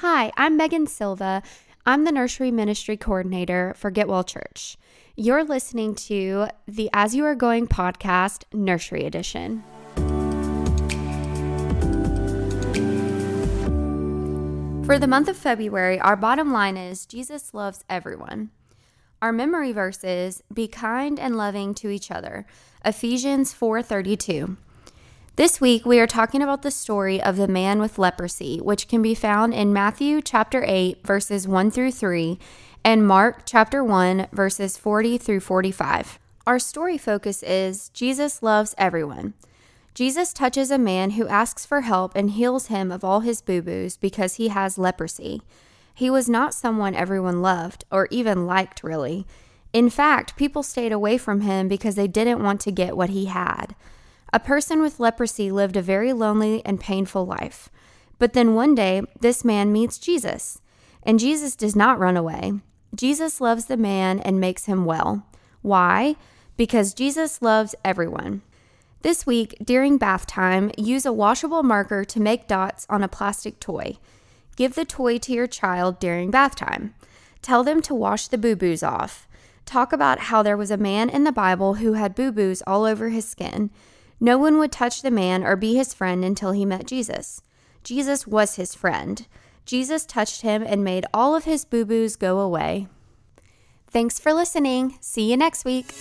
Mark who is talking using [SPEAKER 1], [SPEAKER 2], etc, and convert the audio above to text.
[SPEAKER 1] Hi, I'm Megan Silva. I'm the nursery ministry coordinator for Get Well Church. You're listening to the As You Are Going podcast, Nursery Edition. For the month of February, our bottom line is Jesus loves everyone. Our memory verse is be kind and loving to each other. Ephesians 4:32. This week we are talking about the story of the man with leprosy, which can be found in Matthew chapter 8 verses 1 through 3 and Mark chapter 1 verses 40 through 45. Our story focus is Jesus loves everyone. Jesus touches a man who asks for help and heals him of all his boo-boos because he has leprosy. He was not someone everyone loved or even liked really. In fact, people stayed away from him because they didn't want to get what he had. A person with leprosy lived a very lonely and painful life. But then one day, this man meets Jesus, and Jesus does not run away. Jesus loves the man and makes him well. Why? Because Jesus loves everyone. This week, during bath time, use a washable marker to make dots on a plastic toy. Give the toy to your child during bath time. Tell them to wash the boo boos off. Talk about how there was a man in the Bible who had boo boos all over his skin. No one would touch the man or be his friend until he met Jesus. Jesus was his friend. Jesus touched him and made all of his boo boos go away. Thanks for listening. See you next week.